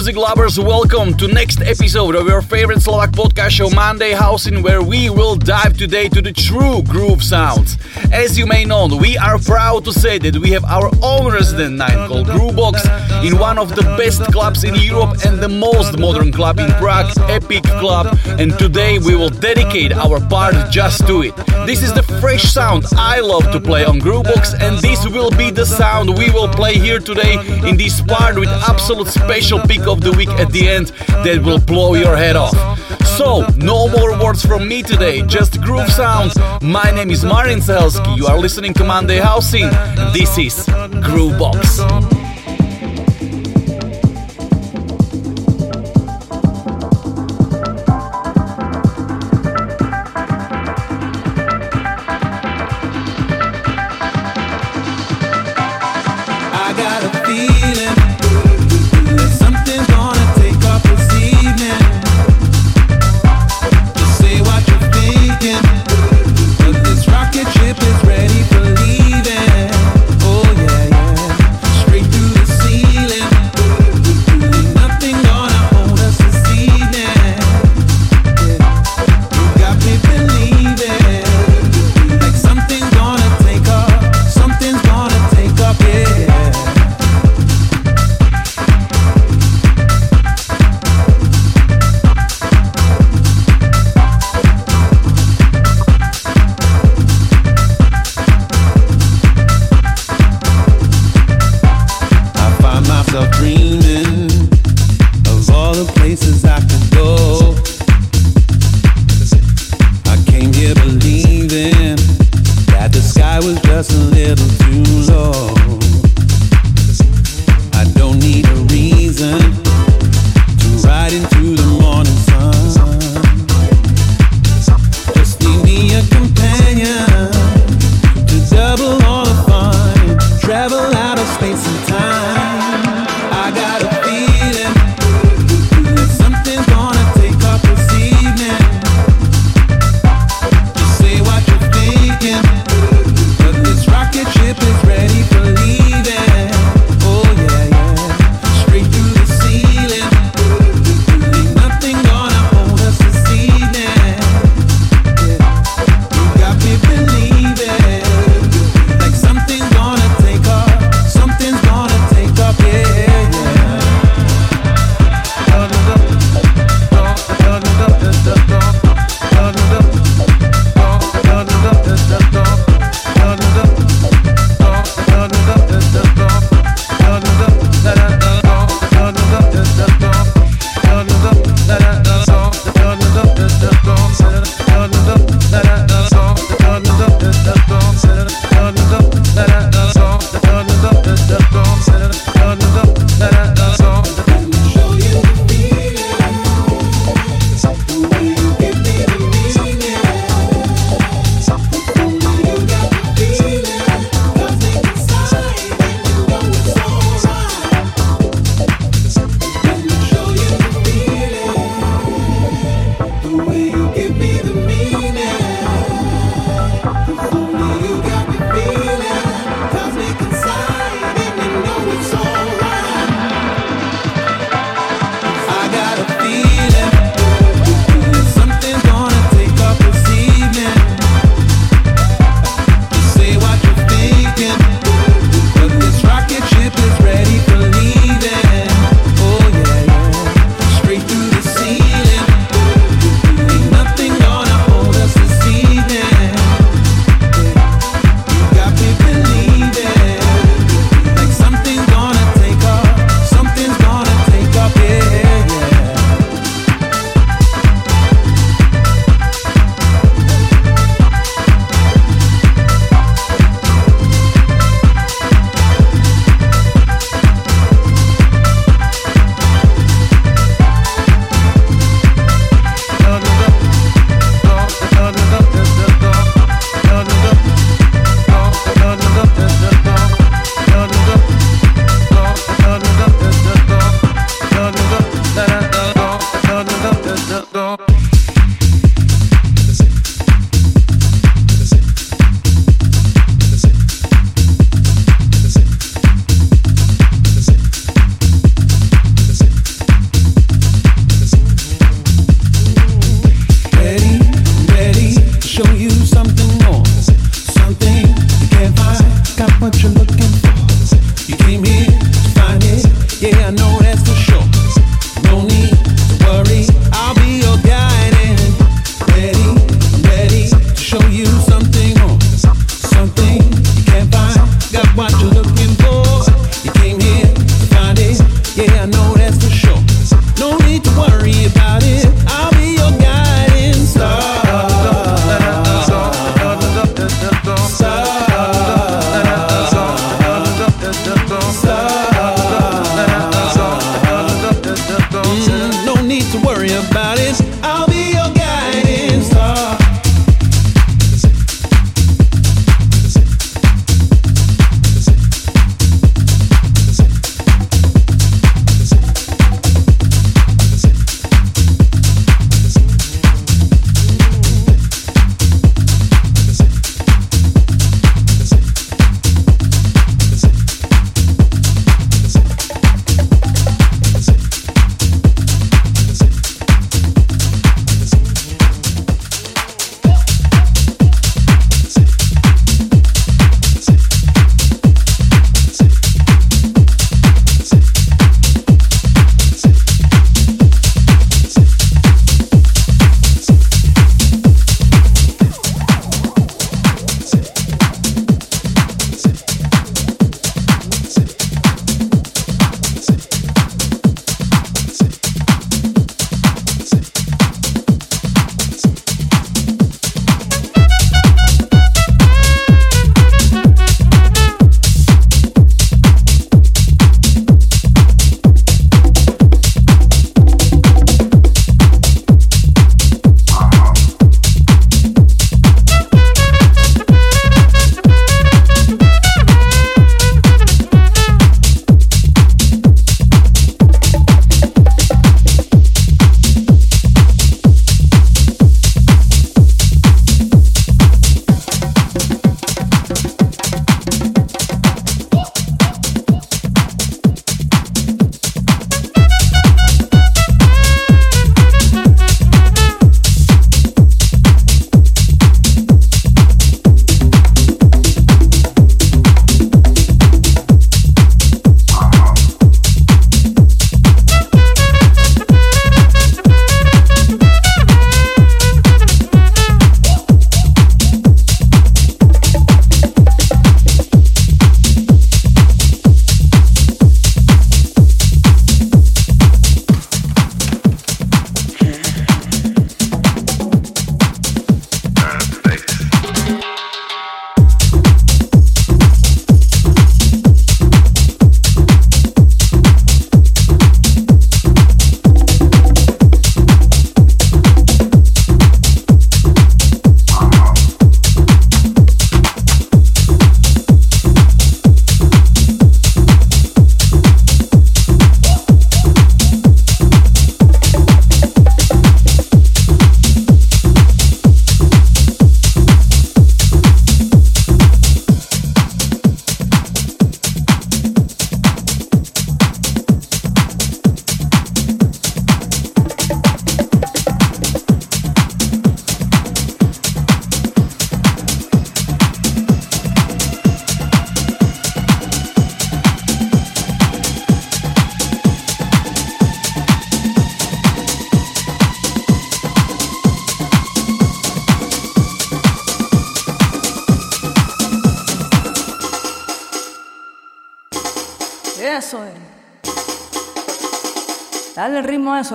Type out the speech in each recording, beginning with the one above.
Music lovers, welcome to next episode of your favorite Slovak podcast show Monday Housing, where we will dive today to the true groove sounds. As you may know, we are proud to say that we have our own resident night called Groovebox in one of the best clubs in Europe and the most modern club in Prague, Epic Club, and today we will dedicate our part just to it. This is the fresh sound I love to play on Groovebox, and this will be the sound we will play here today in this part with absolute special pick of the week at the end that will blow your head off. So, no more words from me today, just groove sounds. My name is Martin Cehelsky, you are listening to Monday Housing, this is Groovebox.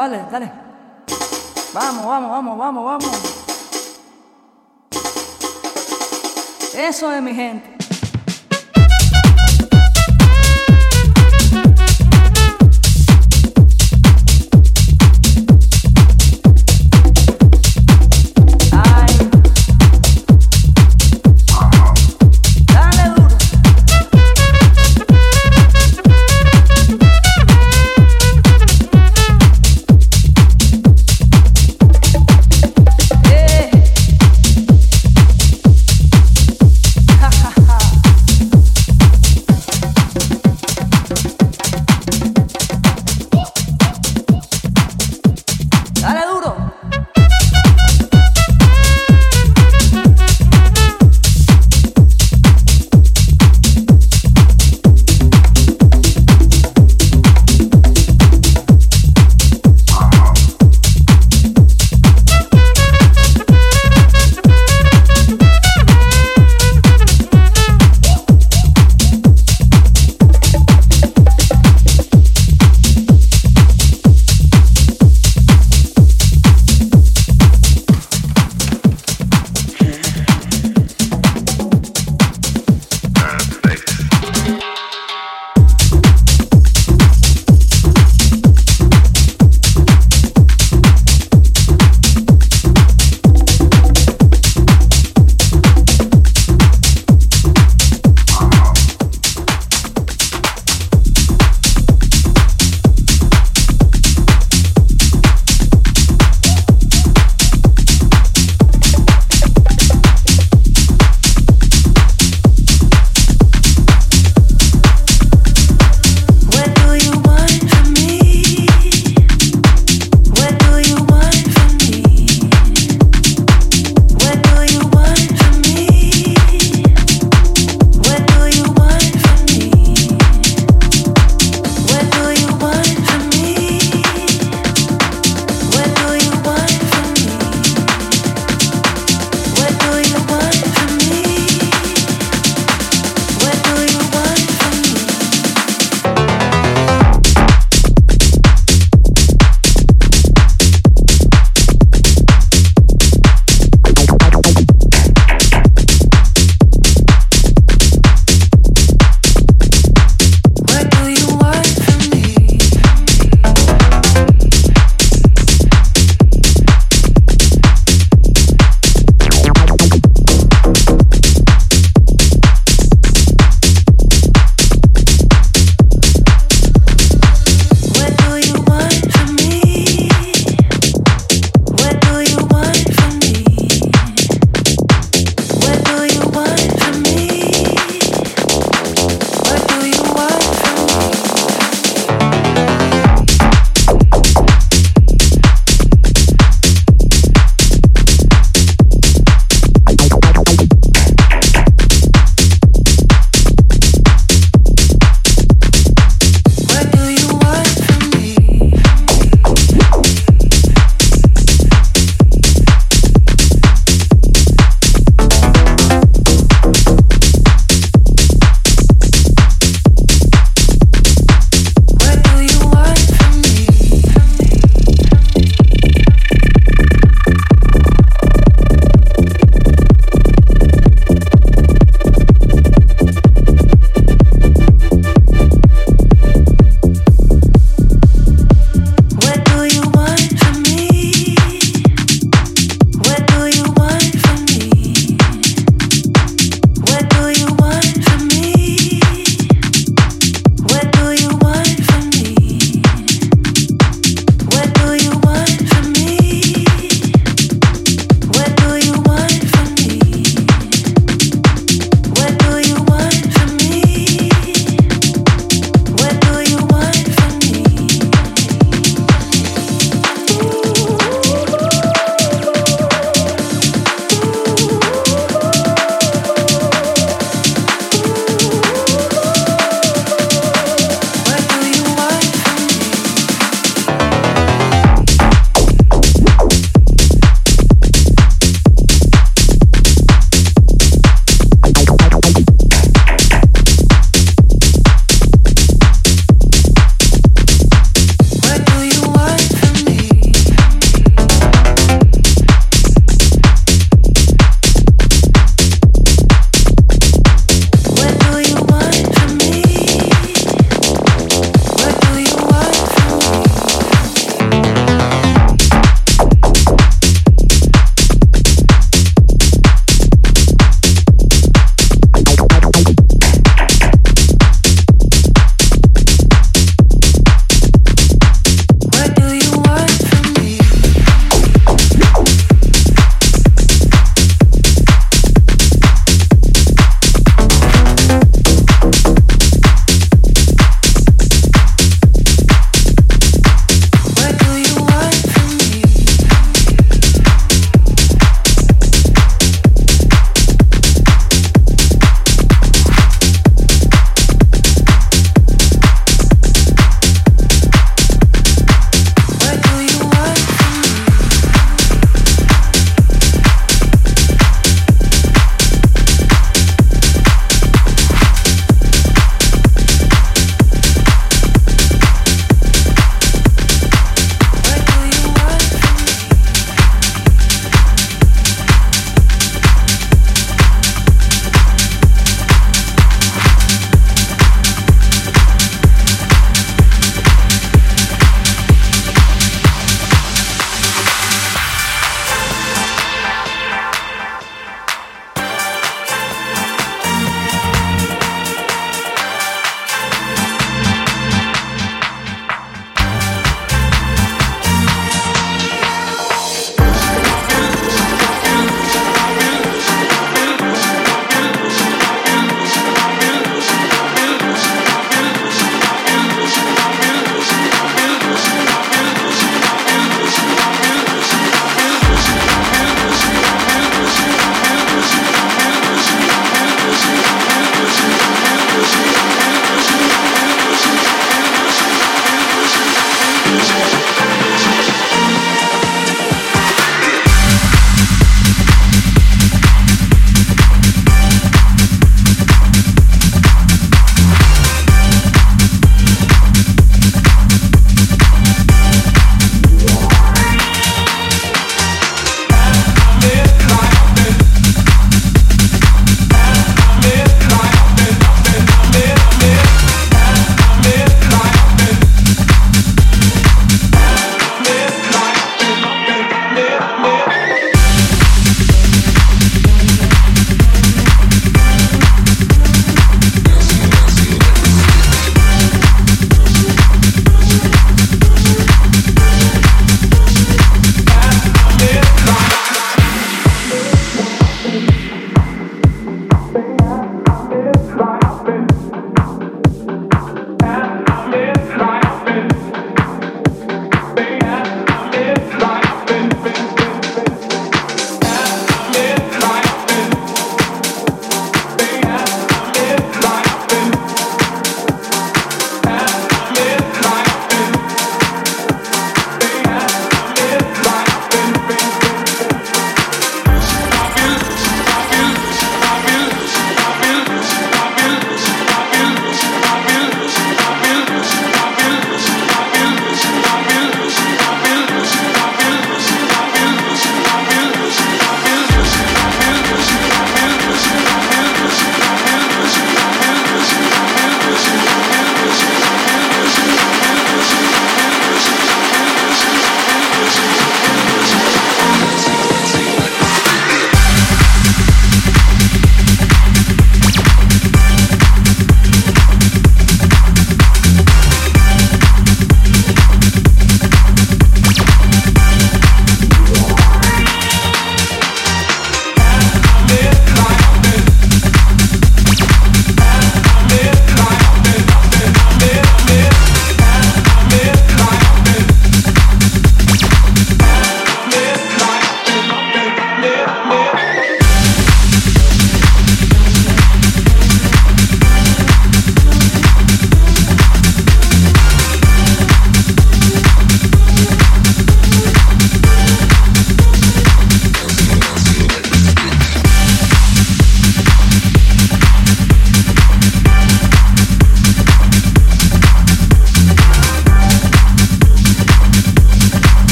Dale, dale. Vamos, vamos, vamos, vamos, vamos. Eso es mi gente.